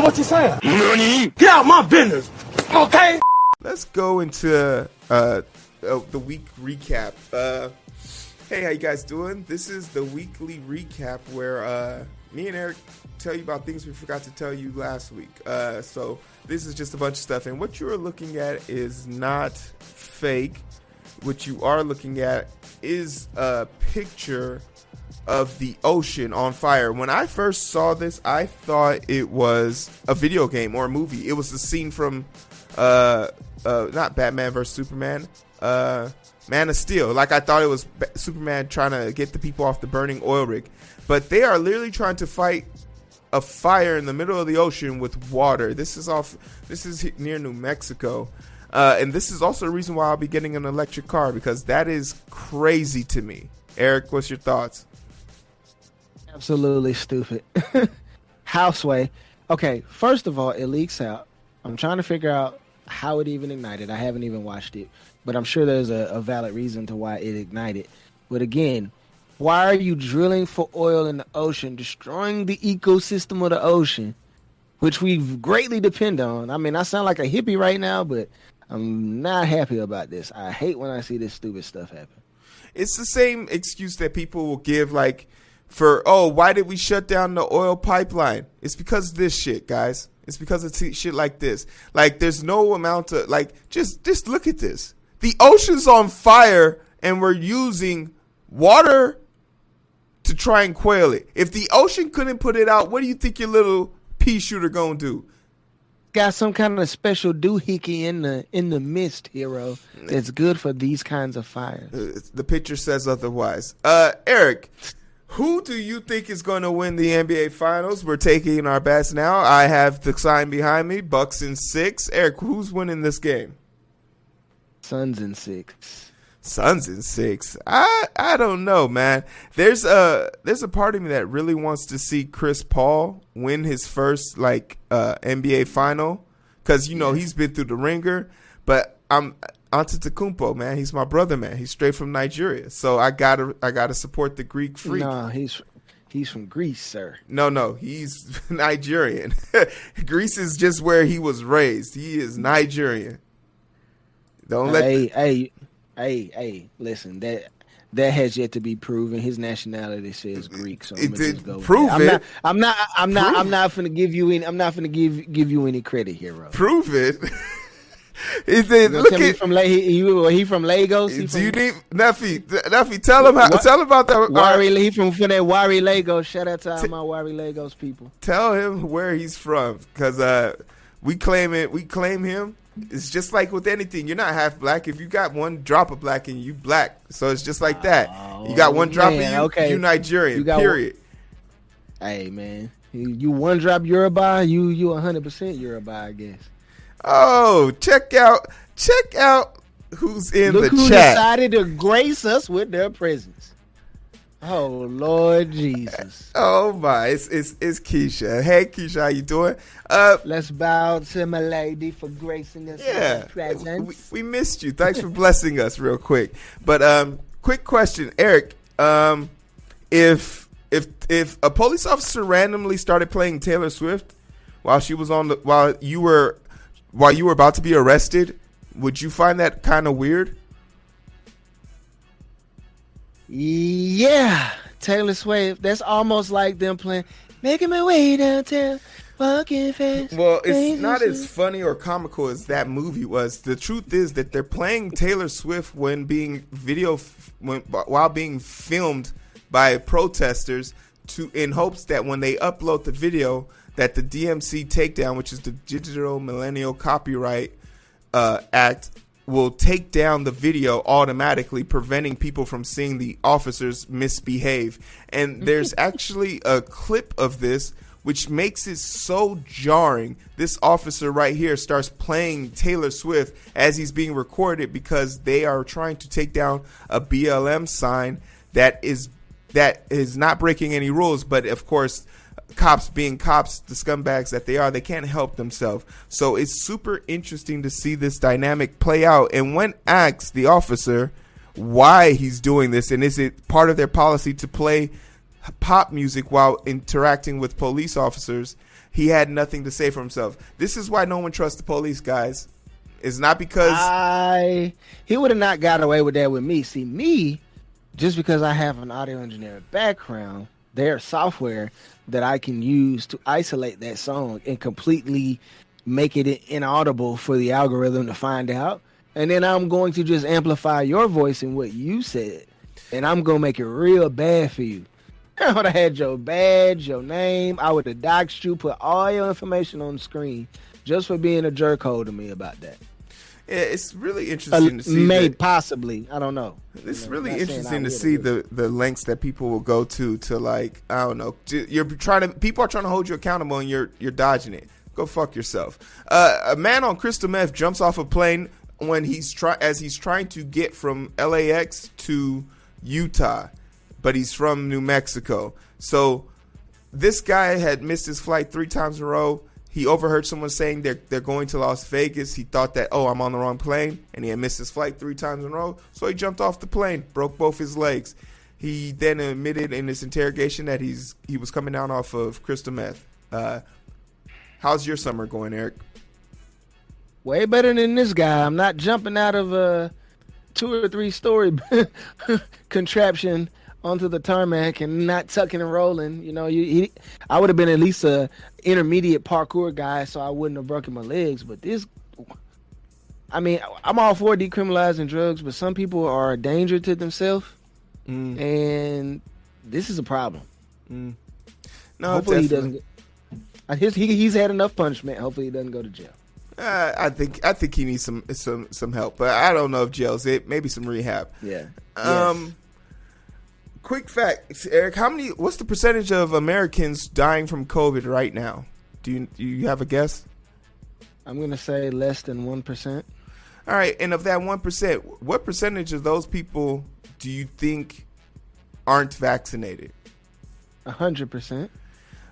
So what you saying? Get out my business, okay? Let's go into uh, uh, the week recap. Uh, hey, how you guys doing? This is the weekly recap where uh, me and Eric tell you about things we forgot to tell you last week. Uh, so this is just a bunch of stuff, and what you are looking at is not fake. What you are looking at is a picture of the ocean on fire. When I first saw this, I thought it was a video game or a movie. It was the scene from uh uh not Batman versus Superman, uh Man of Steel. Like I thought it was Superman trying to get the people off the burning oil rig. But they are literally trying to fight a fire in the middle of the ocean with water. This is off this is near New Mexico. Uh, and this is also the reason why I'll be getting an electric car because that is crazy to me. Eric, what's your thoughts? Absolutely stupid. Houseway. Okay, first of all, it leaks out. I'm trying to figure out how it even ignited. I haven't even watched it, but I'm sure there's a, a valid reason to why it ignited. But again, why are you drilling for oil in the ocean, destroying the ecosystem of the ocean, which we greatly depend on? I mean, I sound like a hippie right now, but I'm not happy about this. I hate when I see this stupid stuff happen. It's the same excuse that people will give, like, for, oh, why did we shut down the oil pipeline? It's because of this shit, guys. It's because of t- shit like this. Like, there's no amount of, like, just, just look at this. The ocean's on fire and we're using water to try and quail it. If the ocean couldn't put it out, what do you think your little pea shooter gonna do? got some kind of special doohickey in the in the mist hero that's good for these kinds of fires. Uh, The picture says otherwise. Uh, Eric, who do you think is going to win the NBA Finals? We're taking our bets now. I have the sign behind me, Bucks in six. Eric, who's winning this game? Suns in six. Suns in six. I I don't know, man. There's a there's a part of me that really wants to see Chris Paul win his first like uh, NBA final because you know he's been through the ringer. But I'm Antetokounmpo, man. He's my brother, man. He's straight from Nigeria, so I gotta I gotta support the Greek freak. No, he's he's from Greece, sir. No, no, he's Nigerian. Greece is just where he was raised. He is Nigerian. Don't let hey, hey, hey, hey! Listen, that that has yet to be proven. His nationality says Greek, so I'm It gonna did just go. prove that. I'm it. not. I'm not. I'm not. I'm not gonna give you any. I'm not gonna give give you any credit, hero. prove it. he said, "Look at." from La- he, he, he from Lagos. He Do from you need Neffy? Neffy, tell him how, What? tell him about that. Wari, uh, he from, from that Wari Lagos. Shout out to all my Wari Lagos people. tell him where he's from, because uh, we claim it. We claim him. It's just like with anything. You're not half black. If you got one drop of black in you, black. So it's just like that. you got one drop Oh, man, of you, okay. you Nigerian. You period. Hey man, you, one drop Yoruba, you you hundred percent Yoruba, I guess. Oh, check out, check out who's in Look the who chat. decided to grace us with their presence. Oh Lord Jesus. Oh my, it's, it's it's Keisha. Hey Keisha, how you doing? Uh, Let's bow to my lady for gracing us with yeah, her presence. we, we missed you. Thanks for blessing us, real quick. But um, quick question, Eric. Um, if if if a police officer randomly started playing Taylor Swift while she was on the while you were while you were about to be arrested, would you find that kind of weird? yeah, Taylor Swift. That's almost like them playing "Making My Way Downtown." Walking fast. Well, it's not as funny or comical as that movie was. The truth is that they're playing Taylor Swift when being video when, while being filmed by protesters to in hopes that when they upload the video that the DMC takedown, which is the Digital Millennial Copyright uh, Act, will take down the video automatically, preventing people from seeing the officers misbehave. And there's actually a clip of this which makes it so jarring. This officer right here starts playing Taylor Swift as he's being recorded because they are trying to take down a BLM sign that is that is not breaking any rules, but of course cops being cops, the scumbags that they are, they can't help themselves. So it's super interesting to see this dynamic play out. And when asked the officer why he's doing this, and is it part of their policy to play pop music while interacting with police officers, he had nothing to say for himself. This is why no one trusts the police, guys. It's not because I he would have not got away with that with me. See me, just because I have an audio engineering background, their software that I can use to isolate that song and completely make it inaudible for the algorithm to find out. And then I'm going to just amplify your voice and what you said. And I'm gonna make it real bad for you. I would have had your badge, your name. I would have doxed you, put all your information on the screen just for being a jerk-hole to me about that. It's really interesting uh, to see. May possibly, I don't know. It's you know, really interesting to see the the lengths that people will go to to like I don't know. You're trying to people are trying to hold you accountable and you're you're dodging it. Go fuck yourself. Uh, a man on crystal meth jumps off a plane when he's try as he's trying to get from LAX to Utah but he's from New Mexico. So this guy had missed his flight three times in a row. He overheard someone saying they're they're going to Las Vegas. He thought that oh I'm on the wrong plane, and he had missed his flight three times in a row. So he jumped off the plane, broke both his legs. He then admitted in this interrogation that he's he was coming down off of crystal meth. Uh, how's your summer going, Eric? Way better than this guy. I'm not jumping out of a two or three story contraption onto the tarmac and not tucking and rolling. You know, you, he, I would have been at least a intermediate parkour guy, so I wouldn't have broken my legs. But this, I mean, I'm all for decriminalizing drugs, but some people are a danger to themselves, mm. and this is a problem. Mm. No, hopefully definitely. he doesn't. Get, he, he's had enough punishment. Hopefully he doesn't go to jail. Uh, I think I think he needs some some some help, but I don't know if jail's it. Maybe some rehab. Yeah. Um. Yes quick fact, Eric. How many? What's the percentage of Americans dying from COVID right now? Do you do you have a guess? I'm gonna say less than one percent. All right, and of that one percent, what percentage of those people do you think aren't vaccinated? A hundred percent.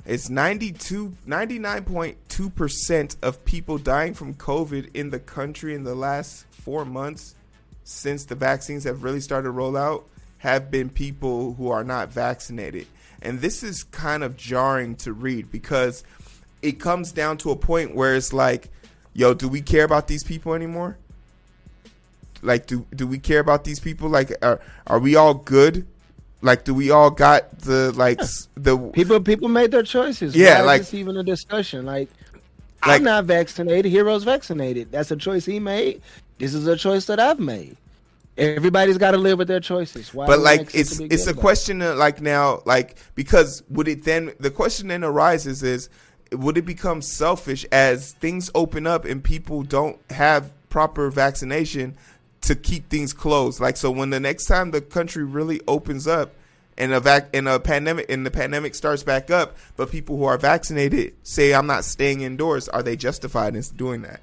It's 92, 99.2% of people dying from COVID in the country in the last four months since the vaccines have really started to roll out have been people who are not vaccinated. And this is kind of jarring to read because it comes down to a point where it's like, yo, do we care about these people anymore? Like, do do we care about these people? Like, are are we all good? Like, do we all got the like the people? People made their choices. Yeah, Why like is even a discussion. Like, like, I'm not vaccinated. Hero's vaccinated. That's a choice he made. This is a choice that I've made. Everybody's got to live with their choices. Why but like it's it's a question of like now like because would it then the question then arises is would it become selfish as things open up and people don't have proper vaccination to keep things closed? Like so when the next time the country really opens up and a vac and a pandemic and the pandemic starts back up but people who are vaccinated say I'm not staying indoors are they justified in doing that?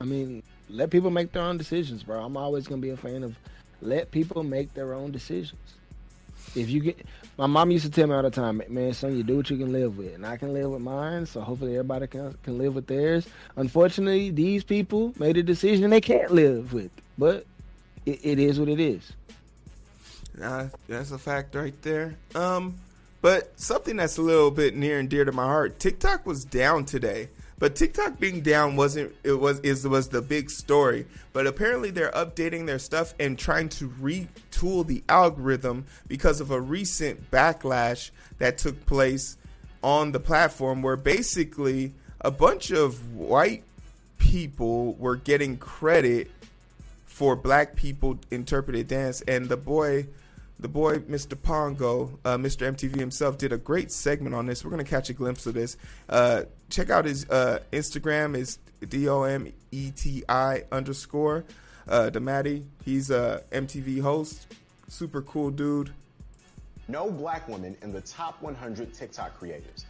I mean let people make their own decisions, bro. I'm always gonna be a fan of let people make their own decisions. If you get, my mom used to tell me all the time, man, son, you do what you can live with, and I can live with mine. So hopefully everybody can can live with theirs. Unfortunately, these people made a decision they can't live with, but it, it is what it is. Nah, that's a fact right there. Um, but something that's a little bit near and dear to my heart. TikTok was down today. But TikTok being down wasn't it was is was the big story. But apparently they're updating their stuff and trying to retool the algorithm because of a recent backlash that took place on the platform where basically a bunch of white people were getting credit for black people interpreted dance and the boy the boy Mr. Pongo, uh, Mr. MTV himself, did a great segment on this. We're gonna catch a glimpse of this. Uh, check out his uh, Instagram is D O M E T I underscore uh, Dometi. He's a MTV host, super cool dude. No black woman in the top 100 TikTok creators.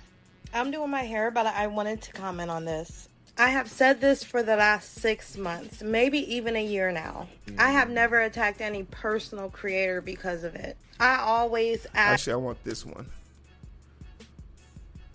I'm doing my hair, but I wanted to comment on this. I have said this for the last six months, maybe even a year now. Mm-hmm. I have never attacked any personal creator because of it. I always ask. Actually, I want this one.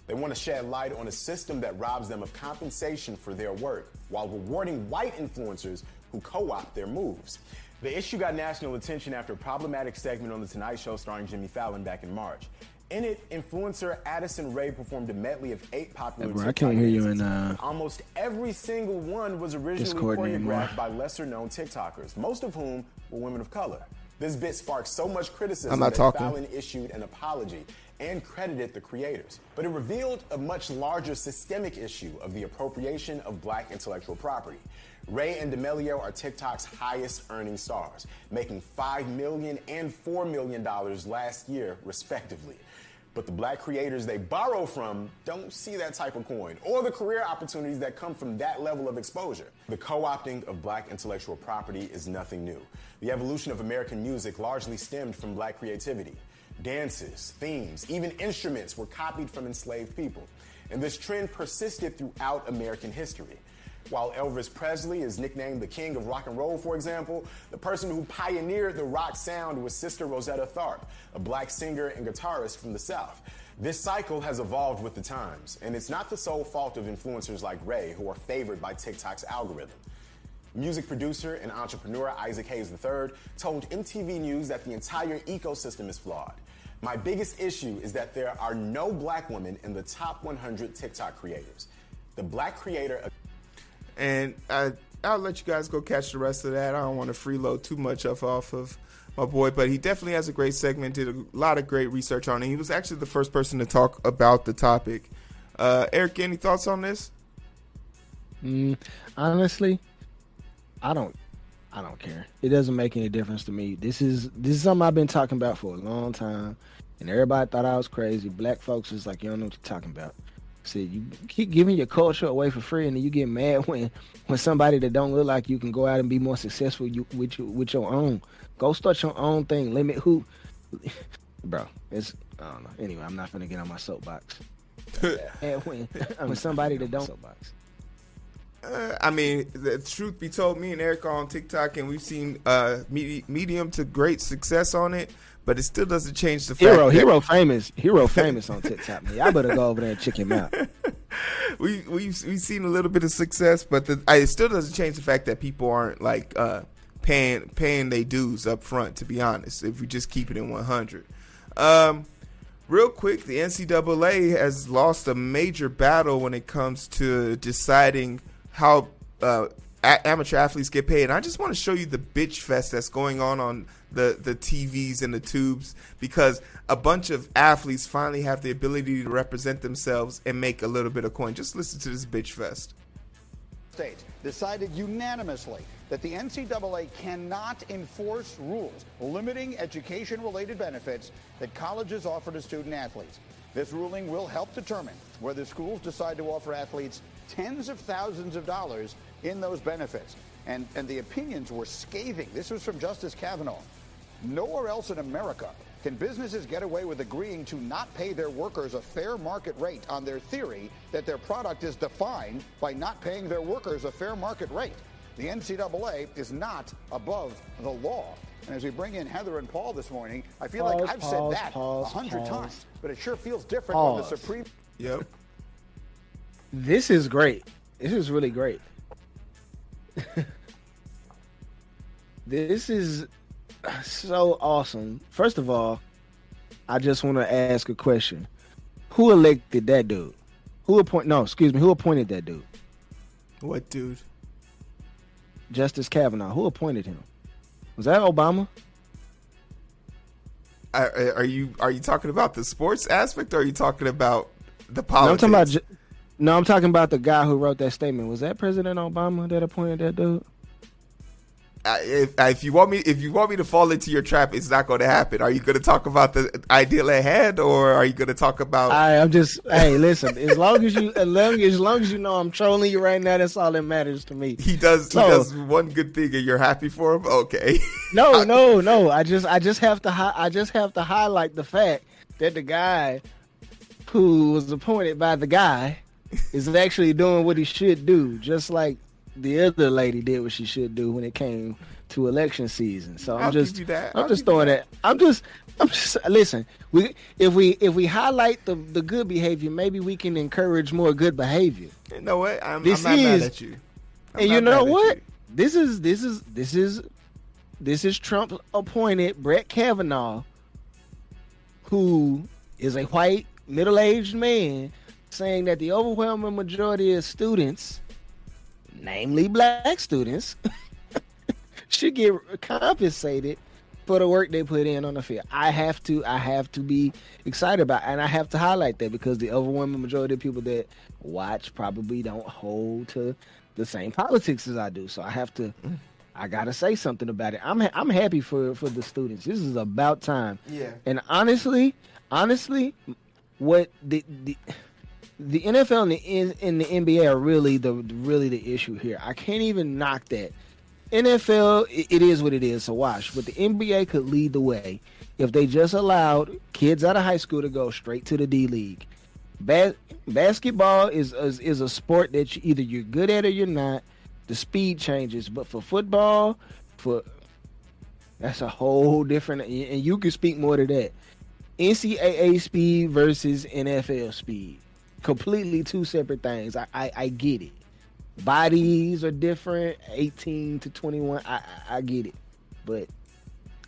They want to shed light on a system that robs them of compensation for their work while rewarding white influencers who co opt their moves. The issue got national attention after a problematic segment on The Tonight Show starring Jimmy Fallon back in March. In it, influencer Addison Rae performed a medley of eight popular. Hey, bro, I TikTok can't hear you dances. in, uh, Almost every single one was originally Discord choreographed by lesser-known TikTokers, most of whom were women of color. This bit sparked so much criticism I'm not that talking. Fallon issued an apology and credited the creators. But it revealed a much larger systemic issue of the appropriation of black intellectual property. Rae and D'Amelio are TikTok's highest earning stars, making $5 million and $4 million last year, respectively. But the black creators they borrow from don't see that type of coin or the career opportunities that come from that level of exposure. The co opting of black intellectual property is nothing new. The evolution of American music largely stemmed from black creativity. Dances, themes, even instruments were copied from enslaved people. And this trend persisted throughout American history. While Elvis Presley is nicknamed the king of rock and roll, for example, the person who pioneered the rock sound was Sister Rosetta Tharpe, a black singer and guitarist from the South. This cycle has evolved with the times, and it's not the sole fault of influencers like Rae who are favored by TikTok's algorithm. Music producer and entrepreneur Isaac Hayes III told MTV News that the entire ecosystem is flawed. My biggest issue is that there are no black women in the top 100 TikTok creators. The black creator and I, I'll let you guys go catch the rest of that. I don't want to freeload too much of off of my boy, but he definitely has a great segment. Did a lot of great research on it. He was actually the first person to talk about the topic. Uh, Eric, any thoughts on this? Mm, honestly, I don't. I don't care. It doesn't make any difference to me. This is this is something I've been talking about for a long time, and everybody thought I was crazy. Black folks is like, you don't know what you're talking about. Said you keep giving your culture away for free, and then you get mad when when somebody that don't look like you can go out and be more successful you, with you with your own. Go start your own thing. Limit who, bro. It's I don't know. Anyway, I'm not gonna get on my soapbox. and when when somebody that don't soapbox. Uh, I mean, the truth be told, me and Eric are on TikTok, and we've seen uh, medi- medium to great success on it. But it still doesn't change the fact Hero, that hero famous, hero famous on TikTok. Man, y'all better go over there and check him out. we we've we've seen a little bit of success, but the, I, it still doesn't change the fact that people aren't like uh, paying paying their dues up front. To be honest, if we just keep it in one hundred. Um, real quick, the NCAA has lost a major battle when it comes to deciding how uh, a- amateur athletes get paid. And I just want to show you the bitch fest that's going on on the, the TVs and the tubes because a bunch of athletes finally have the ability to represent themselves and make a little bit of coin. Just listen to this bitch fest. States decided unanimously that the NCAA cannot enforce rules limiting education related benefits that colleges offer to student athletes. This ruling will help determine whether schools decide to offer athletes tens of thousands of dollars in those benefits. And, and the opinions were scathing. This was from Justice Kavanaugh. Nowhere else in America can businesses get away with agreeing to not pay their workers a fair market rate on their theory that their product is defined by not paying their workers a fair market rate. The NCAA is not above the law. And as we bring in Heather and Paul this morning, I feel Pause, like I've pause, said that a hundred times, but it sure feels different when the Supreme Yep. This is great. This is really great. this is so awesome. First of all, I just want to ask a question. Who elected that dude? Who appoint no, excuse me, who appointed that dude? What, dude? Justice Kavanaugh. Who appointed him? Was that Obama? Are, are you are you talking about the sports aspect, or are you talking about the No, I'm politics? talking about No, I'm talking about the guy who wrote that statement. Was that President Obama that appointed that dude? I- if, if you want me, if you want me to fall into your trap, it's not going to happen. Are you going to talk about the ideal ahead, or are you going to talk about? I, I'm just hey, listen. As long as you, as long as long as you know I'm trolling you right now, that's all that matters to me. he does. So- he does one good thing, and you're happy for him. Okay. No, no, no. I just, I just have to, hi- I just have to highlight the fact that the guy who was appointed by the guy is actually doing what he should do, just like the other lady did what she should do when it came to election season. So I'm I'll just, give you that. I'm just throwing that. that. I'm just, I'm just listen. We if we if we highlight the the good behavior, maybe we can encourage more good behavior. you know what? I'm, This I'm not mad is- at you. I'm and you know what? you. This is this is this is this is Trump appointed Brett Kavanaugh, who is a white middle-aged man saying that the overwhelming majority of students, namely black students, should get compensated for the work they put in on the field. I have to I have to be excited about it, and I have to highlight that because the overwhelming majority of people that watch probably don't hold to the same politics as I do. So I have to I gotta say something about it. I'm I'm happy for for the students. This is about time. Yeah. And honestly, honestly, what the the the NFL and the, and the NBA are really the really the issue here. I can't even knock that. NFL, it, is what it is. So watch, but the NBA could lead the way if they just allowed kids out of high school to go straight to the D League. Bas- basketball is, is is a sport that you, either you're good at or you're not. The speed changes, but for football, for that's a whole different. And you can speak more to that. NCAA speed versus NFL speed, completely two separate things. I I, I get it. Bodies are different. 18 to 21. I, I I get it, but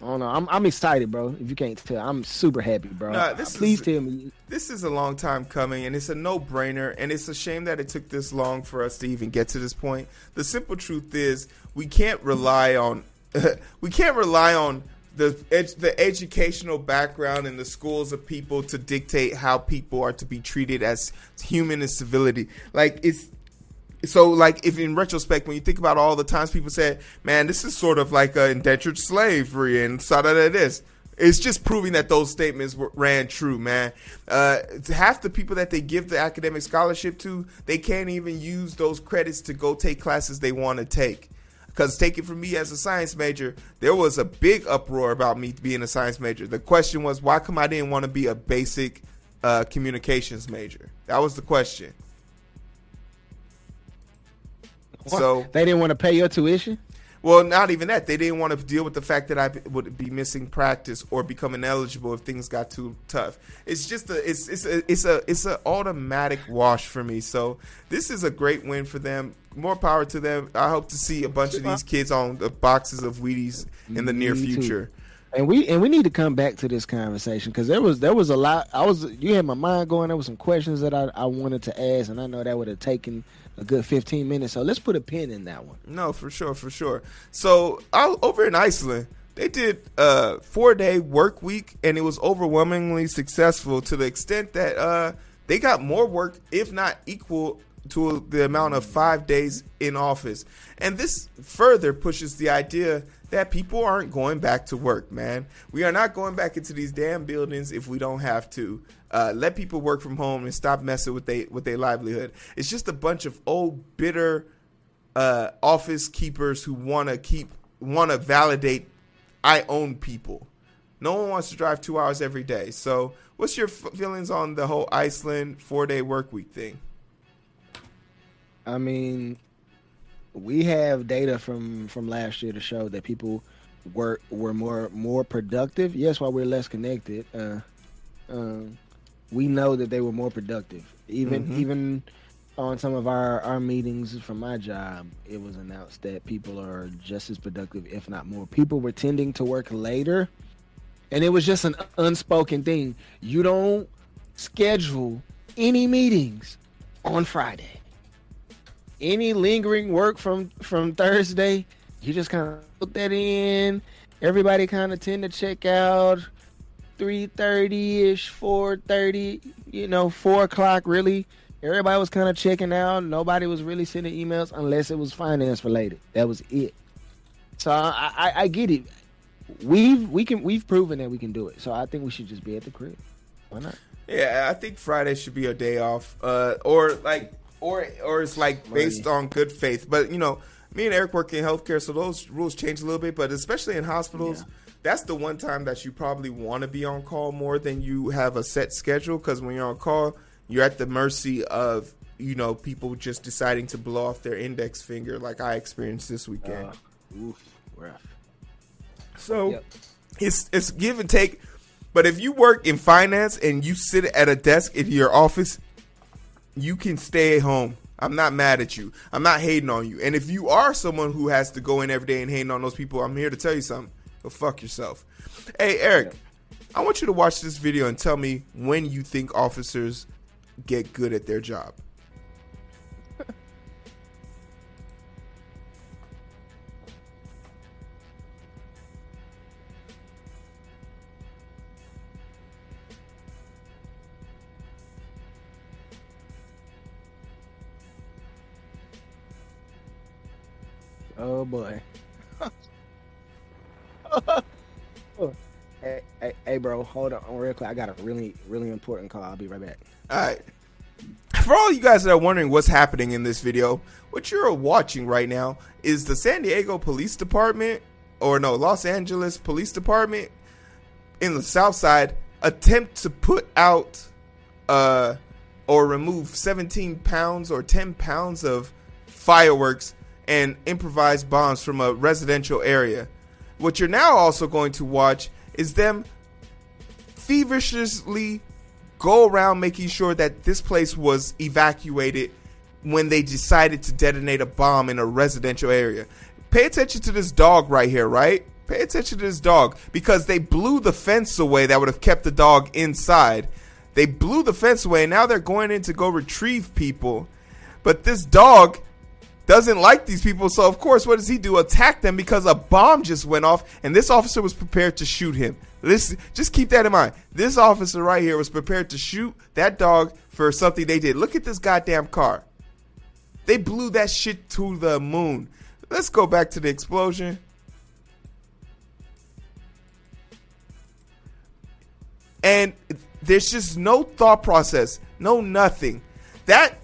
I don't know. I'm I'm excited, bro. If you can't tell, I'm super happy, bro. Nah, this Please is- tell me. This is a long time coming, and it's a no brainer. And it's a shame that it took this long for us to even get to this point. The simple truth is, we can't rely on we can't rely on the ed- the educational background and the schools of people to dictate how people are to be treated as human and civility. Like it's so like if in retrospect when you think about all the times people said man this is sort of like a indentured slavery and so that this it's just proving that those statements were, ran true man uh, half the people that they give the academic scholarship to they can't even use those credits to go take classes they want to take because take it from me as a science major there was a big uproar about me being a science major. The question was why come i didn't want to be a basic uh, communications major? That was the question. So They didn't want to pay your tuition. Well, not even that. They didn't want to deal with the fact that I would be missing practice or become ineligible if things got too tough. It's just a it's it's a it's a it's an automatic wash for me. So this is a great win for them. More power to them. I hope to see a bunch of these kids on the boxes of Wheaties in the near future. And we and we need to come back to this conversation because there was there was a lot. I was you had my mind going. There was some questions that I, I wanted to ask, and I know that would have taken a good fifteen minutes. So let's put a pin in that one. No, for sure, for sure. So I, over in Iceland, they did a four day work week, and it was overwhelmingly successful to the extent that uh, they got more work, if not equal to the amount of five days in office. And this further pushes the idea that people aren't going back to work, man. We are not going back into these damn buildings if we don't have to. Uh, let people work from home and stop messing with they with their livelihood. It's just a bunch of old bitter uh, office keepers who want to keep want to validate I own people. No one wants to drive two hours every day. So, what's your f- feelings on the whole Iceland four day work week thing? I mean, we have data from from last year to show that people were were more more productive. Yes, while we're less connected, uh, um, we know that they were more productive. Even even on some of our our meetings from my job, it was announced that people are just as productive, if not more. People were tending to work later, and it was just an unspoken thing. You don't schedule any meetings on Friday any lingering work from from Thursday, you just kind of put that in. Everybody kind of tend to check out three thirty ish, four thirty. You know, four o'clock. Really, everybody was kind of checking out. Nobody was really sending emails unless it was finance related. That was it. So I, I, I get it. We've we can we've proven that we can do it. So I think we should just be at the crib. Why not? Yeah, I think Friday should be a day off, uh, or like, or or it's like based on good faith. But you know, me and Eric work in healthcare, so those rules change a little bit. But especially in hospitals, that's the one time that you probably want to be on call more than you have a set schedule. Because when you're on call, you're at the mercy of you know people just deciding to blow off their index finger, like I experienced this weekend. Uh, oof, rough. So Yep. it's it's give and take. But if you work in finance and you sit at a desk in your office, you can stay at home. I'm not mad at you. I'm not hating on you. And if you are someone who has to go in every day and hating on those people, I'm here to tell you something. Go fuck yourself. Hey Eric, I want you to watch this video and tell me when you think officers get good at their job. Oh boy. hey, hey, hey, bro, hold on real quick. I got a really, really important call. I'll be right back. All right. For all you guys that are wondering what's happening in this video, what you're watching right now is the San Diego Police Department, or no, Los Angeles Police Department in the South Side attempt to put out uh, or remove 17 pounds or 10 pounds of fireworks and improvised bombs from a residential area. What you're now also going to watch is them feverishly go around making sure that this place was evacuated when they decided to detonate a bomb in a residential area. Pay attention to this dog right here, right? Pay attention to this dog because they blew the fence away that would have kept the dog inside. They blew the fence away and now they're going in to go retrieve people. But this dog doesn't like these people. So, of course, what does he do? Attack them because a bomb just went off and this officer was prepared to shoot him. Listen, just keep that in mind. This officer right here was prepared to shoot that dog for something they did. Look at this goddamn car. They blew that shit to the moon. Let's go back to the explosion. And there's just no thought process, no nothing. That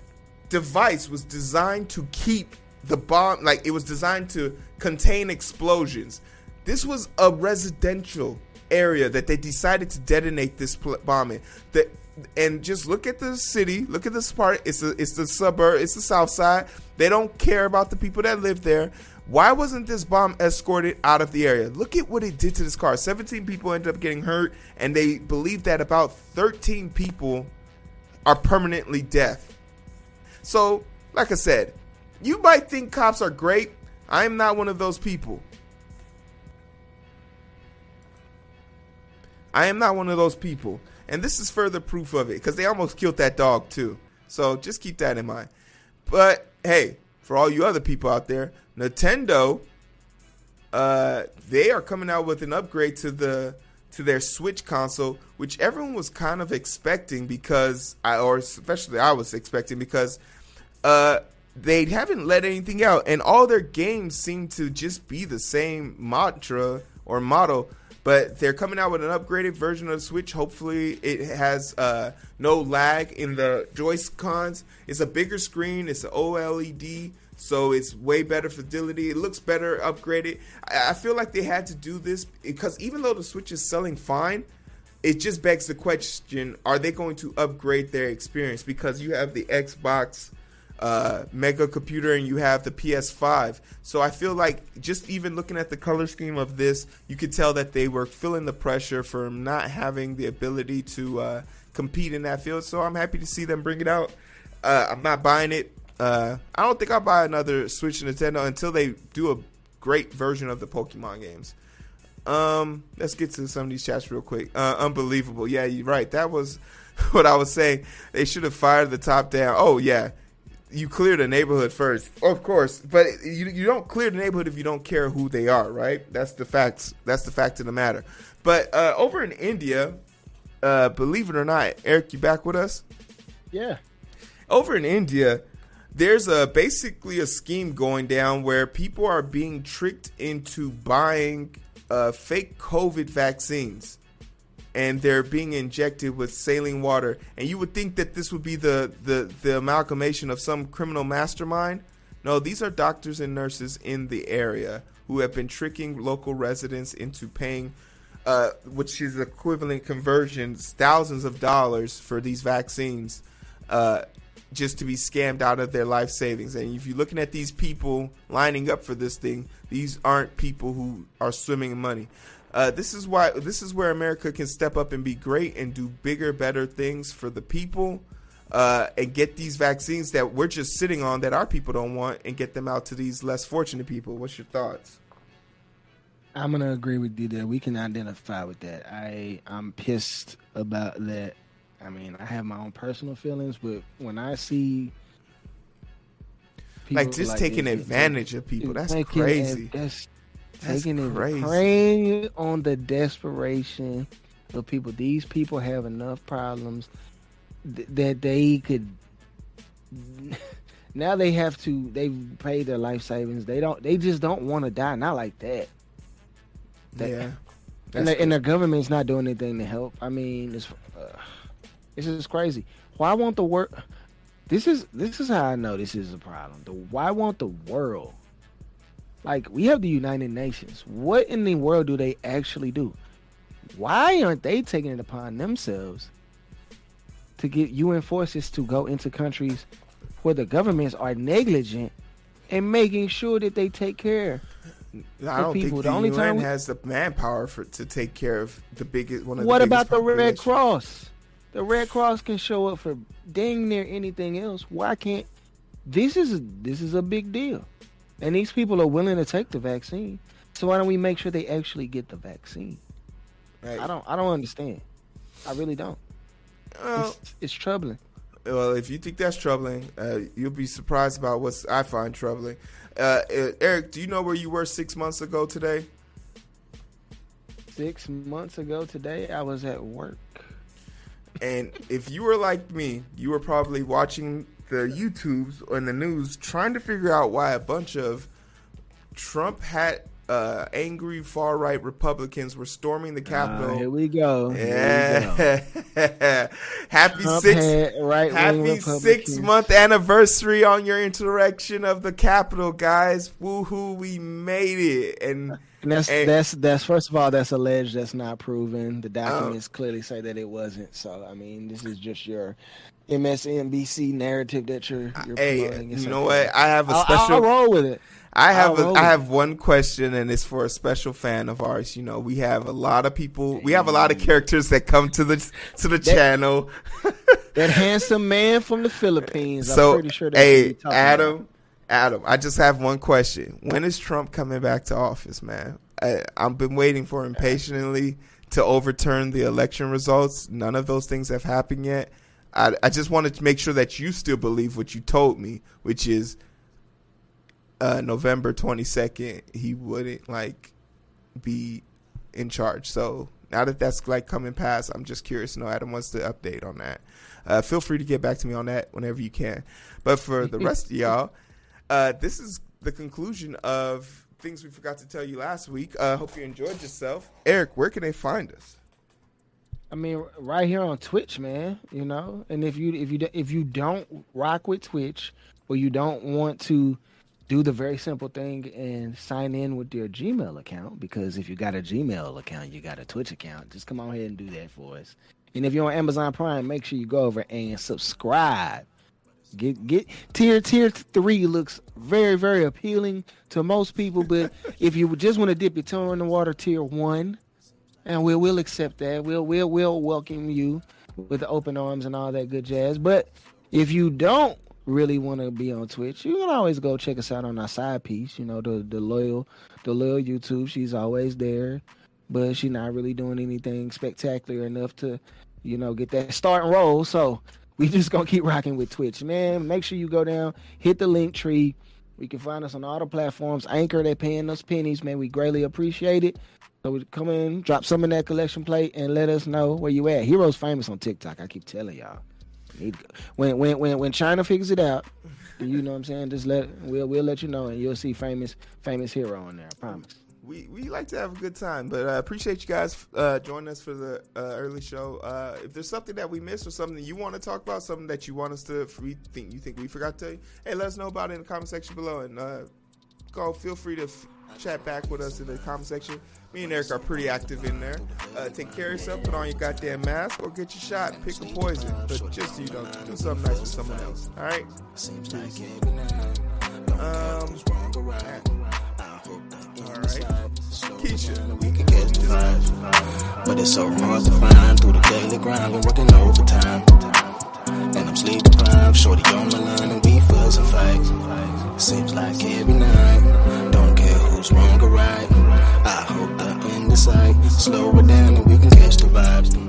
device was designed to keep the bomb, like it was designed to contain explosions. This was a residential area that they decided to detonate this pl- bomb in. The, and just look at the city, look at this part. It's the it's the suburb, it's the south side. They don't care about the people that live there. Why wasn't this bomb escorted out of the area? Look at what it did to this car. 17 people ended up getting hurt, and they believe that about 13 people are permanently deaf. So, like I said, you might think cops are great. I am not one of those people. I am not one of those people. And this is further proof of it because they almost killed that dog too. So just keep that in mind. But hey, for all you other people out there, Nintendo, uh, they are coming out with an upgrade to the to their Switch console, which everyone was kind of expecting because I, or especially I was expecting because uh, they haven't let anything out, and all their games seem to just be the same mantra or model. But they're coming out with an upgraded version of the Switch. Hopefully, it has uh, no lag in the Joy-Cons. It's a bigger screen. It's an OLED, so it's way better fidelity. It looks better upgraded. I, I feel like they had to do this because even though the Switch is selling fine, it just begs the question: Are they going to upgrade their experience? Because you have the Xbox uh, mega computer and you have the PS5. So I feel like just even looking at the color scheme of this, you could tell that they were feeling the pressure from not having the ability to uh, compete in that field. So I'm happy to see them bring it out. Uh, I'm not buying it. Uh, I don't think I'll buy another Switch Nintendo until they do a great version of the Pokemon games. Um, let's get to some of these chats real quick. Uh, unbelievable. Yeah, you're right. That was what I was saying. They should have fired the top down. Oh yeah, you clear the neighborhood first, of course, but you you don't clear the neighborhood if you don't care who they are, right? That's the facts. That's the fact of the matter. But uh, over in India, uh, believe it or not, Eric, you back with us? Yeah. Over in India, there's a basically a scheme going down where people are being tricked into buying uh, fake COVID vaccines and they're being injected with saline water. And you would think that this would be the, the, the amalgamation of some criminal mastermind. No, these are doctors and nurses in the area who have been tricking local residents into paying, uh, which is equivalent conversions, thousands of dollars for these vaccines, uh, just to be scammed out of their life savings. And if you're looking at these people lining up for this thing, these aren't people who are swimming in money. Uh, this is why this is where America can step up and be great and do bigger, better things for the people, uh, and get these vaccines that we're just sitting on that our people don't want, and get them out to these less fortunate people. What's your thoughts? I'm gonna agree with you there. We can identify with that. I I'm pissed about that. I mean, I have my own personal feelings, but when I see like just taking this, it's- advantage of people, that's crazy. that's That's taking it preying on the desperation of people. These people have enough problems th- that they could. Now they have to. They've paid their life savings. They don't. They just don't want to die. Not like that. That- yeah. and, the, and the government's not doing anything to help. I mean, it's uh, it's just crazy. Why won't the world? This is this is how I know this is a problem. The why won't the world? Like we have the United Nations. What in the world do they actually do? Why aren't they taking it upon themselves to get UN forces to go into countries where the governments are negligent and making sure that they take care? I don't people. think The the, only UN time we- has the manpower for to take care of the biggest one of What the about the Red. Cross? The Red Cross can show up for dang near anything else. Why can't this is this is a big deal, and these people are willing to take the vaccine. So why don't we make sure they actually get the vaccine? Right. I don't I don't understand. I really don't. Well, It's, it's troubling. well, if you think that's troubling, uh, you'll be surprised about what I find troubling. Uh, Eric, do you know where you were six months ago today? Six months ago today, I was at work. And if you were like me, you were probably watching the YouTubes or in the news trying to figure out why a bunch of Trump hat uh, angry far right Republicans were storming the Uh, Capitol. here we go. Here we go. Yeah. happy Trump six happy six month anniversary on your insurrection of the Capitol, guys. Woohoo, we made it. And And that's Hey. that's that's first of all that's alleged. That's not proven. Oh. The documents clearly say that it wasn't. So I mean, this is just your MSNBC narrative that you're you're hey, promoting. You know what? I have a I'll, special I'll roll with it. I have I'll a, I have one question, and it's for a special fan of ours. You know, we have a lot of people. We have a lot of characters that come to the to the channel. That handsome man from the Philippines. so, I'm pretty sure that's what hey, Adam, about. Adam, I just have one question. When is Trump coming back to office, man? I, I've been waiting for him patiently to overturn the election results. None of those things have happened yet. I, I just wanted to make sure that you still believe what you told me, which is uh, November 22nd, he wouldn't like be in charge. So now that that's like coming past, I'm just curious to know. Adam wants to update on that. Uh, feel free to get back to me on that whenever you can. But for the rest of y'all, uh, this is the conclusion of things we forgot to tell you last week. Uh, hope you enjoyed yourself. Eric, where can they find us? I mean, right here on Twitch, man. You know, and if you if you if you don't rock with Twitch, or you don't want to do the very simple thing and sign in with your Gmail account, because if you got a Gmail account, you got a Twitch account. Just come on ahead and do that for us. And if you're on Amazon Prime, make sure you go over and subscribe. Get get tier tier three looks very very appealing to most people, but if you just want to dip your toe in the water, tier one and we'll we'll accept that. We'll we'll we'll welcome you with open arms and all that good jazz. But if you don't really want to be on Twitch, you can always go check us out on our side piece. You know the the loyal the loyal YouTube. She's always there, but she's not really doing anything spectacular enough to, you know, get that start and roll. So we just gonna keep rocking with Twitch, man. Make sure you go down, hit the link tree. We can find us on all the platforms. Anchor, they paying us pennies, man. We greatly appreciate it. So come in, drop some in that collection plate, and let us know where you at. Heroes famous on TikTok. I keep telling y'all. When when when when China figures it out, you know what I'm saying. Just let we'll we'll let you know, and you'll see famous famous hero on there. I promise. we we like to have a good time, but I appreciate you guys uh, joining us for the uh, early show. Uh, if there's something that we missed or something you want to talk about, something that you want us to we think you think we forgot to hey, let us know about it in the comment section below, and uh, go feel free to f- chat back with us in the comment section. Me and Eric are pretty active in there. Uh, take care of yourself, put on your goddamn mask, or get your shot, pick a poison, but just so you don't do something nice with someone else. All right. Seems like Um, who's wrong or right. I hope that All right. Keisha. we can catch the vibe. But it's so hard to find through the daily grind. Been working overtime. And I'm sleep deprived. Shorty on my line and we fuss and fight. Seems like every night goes wrong or right. I hope the end is sight. Slow it down and we can catch the vibes.